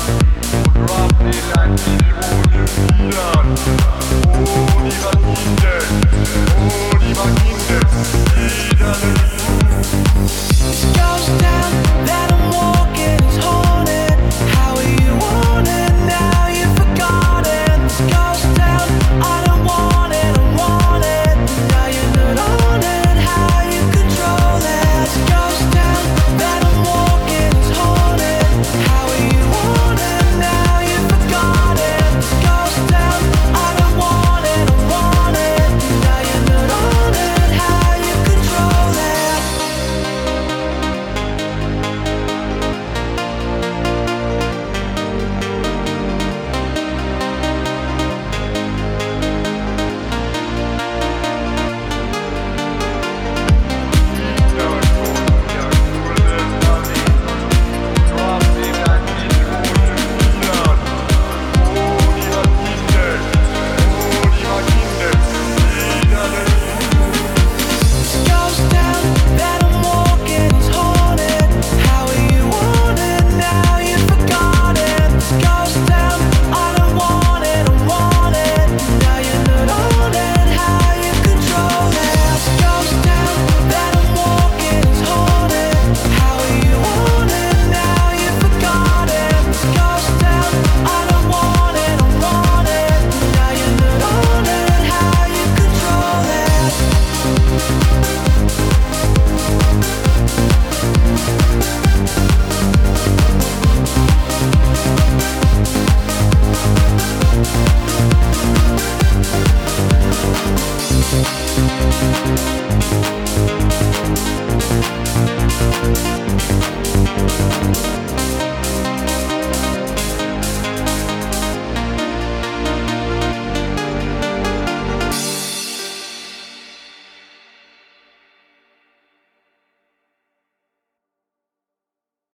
Goes down